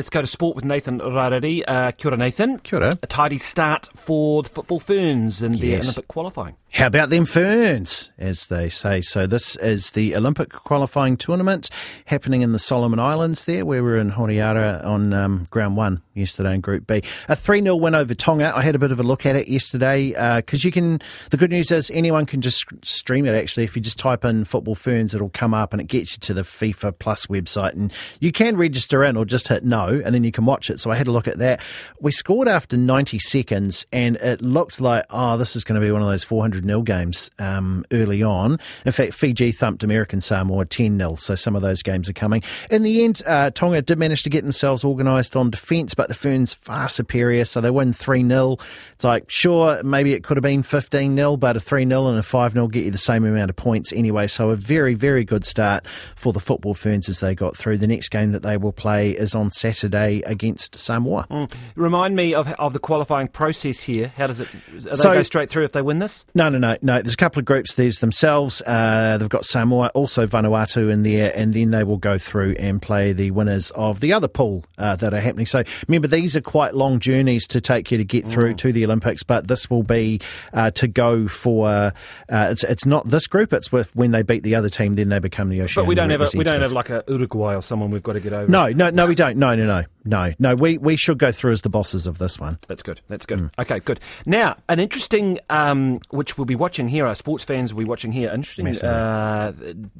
Let's go to sport with Nathan Rarere. Uh, kia ora, Nathan. Kia ora. A tidy start for the football ferns in the Yes. Olympic qualifying. How about them ferns, as they say? So this is the Olympic qualifying tournament happening in the Solomon Islands there. where We were in Honiara on um, ground one yesterday in Group B. A 3-0 win over Tonga. I had a bit of a look at it yesterday because you can, the good news is anyone can just stream it actually. If you just type in football ferns, it'll come up and it gets you to the FIFA Plus website and you can register in or just hit no and then you can watch it. So I had a look at that. We scored after 90 seconds and it looked like, oh, this is going to be one of those 400 nil games um, early on. In fact, Fiji thumped American Samoa 10 0, so some of those games are coming. In the end, uh, Tonga did manage to get themselves organised on defence, but the Ferns far superior, so they win 3 0. It's like, sure, maybe it could have been 15 0, but a 3 0 and a 5 0 get you the same amount of points anyway. So a very, very good start for the football Ferns as they got through. The next game that they will play is on Saturday against Samoa. Mm. Remind me of, of the qualifying process here. How does it? Do they go straight through if they win this? No, no, no, no. There's a couple of groups. There's themselves. Uh, they've got Samoa, also Vanuatu in there, and then they will go through and play the winners of the other pool uh, that are happening. So remember, these are quite long journeys to take you to get through to the Olympics, but this will be uh, to go for. Uh, it's it's not this group. It's with when they beat the other team, then they become the Oceania. But we don't have a, we don't have like a Uruguay or someone we've got to get over. No, no, no, we don't. No, no, no, no, no. We we should go through as the bosses of this one. That's good. That's good. Okay, good. Now, an interesting, um, which we'll be watching here, our sports fans will be watching here, interesting uh,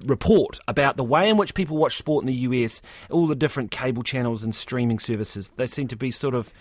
report about the way in which people watch sport in the US, all the different cable channels and streaming services. They seem to be sort of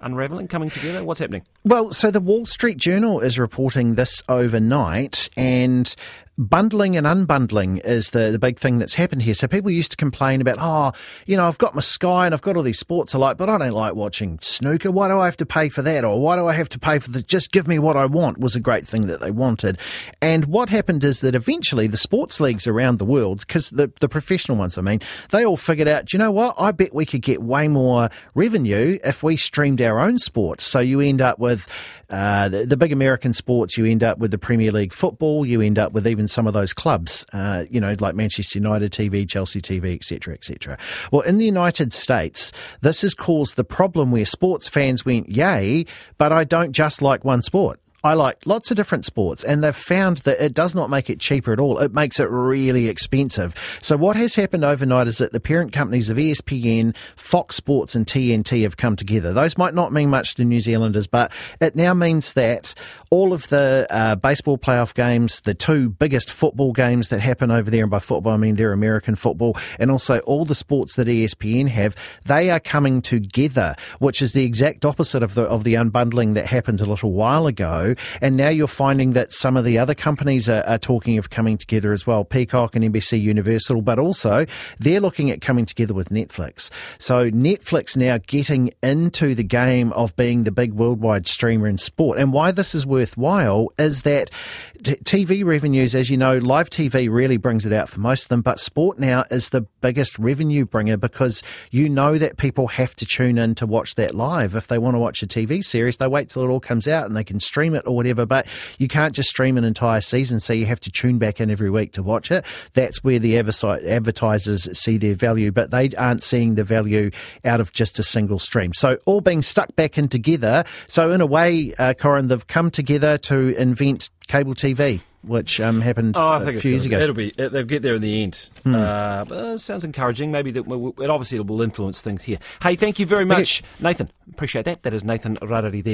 unraveling, coming together. What's happening? Well, so the Wall Street Journal is reporting this overnight, and bundling and unbundling is the, the big thing that's happened here. So people used to complain about, oh, you know, I've got my Sky and I've got all these sports I like, but I don't like watching snooker. Why do I have to pay for that? Or why do I have to pay for the just give me what I want was a great thing that they wanted. And what happened is that eventually the sports leagues around the world, because the, the professional ones, I mean, they all figured out, "Do you know what? I bet we could get way more revenue if we streamed our own sports. So you end up with uh, the, the big American sports, you end up with the Premier League football, you end up with even some of those clubs, uh, you know, like Manchester United TV, Chelsea TV, etc., etc. Well, in the United States, this has caused the problem where sports fans went, yay, but I don't just like one sport. I like lots of different sports, and they've found that it does not make it cheaper at all. It makes it really expensive. So, what has happened overnight is that the parent companies of ESPN, Fox Sports, and TNT have come together. Those might not mean much to New Zealanders, but it now means that all of the uh, baseball playoff games, the two biggest football games that happen over there, and by football I mean they're American football, and also all the sports that ESPN have, they are coming together, which is the exact opposite of the of the unbundling that happened a little while ago. And now you're finding that some of the other companies are, are talking of coming together as well, Peacock and NBC Universal, but also they're looking at coming together with Netflix. So Netflix now getting into the game of being the big worldwide streamer in sport. And why this is worthwhile is that t- TV revenues, as you know, live TV really brings it out for most of them, but sport now is the biggest revenue bringer because you know that people have to tune in to watch that live. If they want to watch a TV series, they wait till it all comes out and they can stream it or whatever, but you can't just stream an entire season, so you have to tune back in every week to watch it. That's where the advertisers see their value, but they aren't seeing the value out of just a single stream. So all being stuck back in together. So in a way, uh, Corin, they've come together to invent cable TV, which um, happened Oh, I a few years ago. it'll be it, they'll get there in the end. Uh, but it sounds encouraging. Maybe that it obviously it will influence things here. Hey, thank you very much, Nathan. Appreciate that. That is Nathan Rarere there.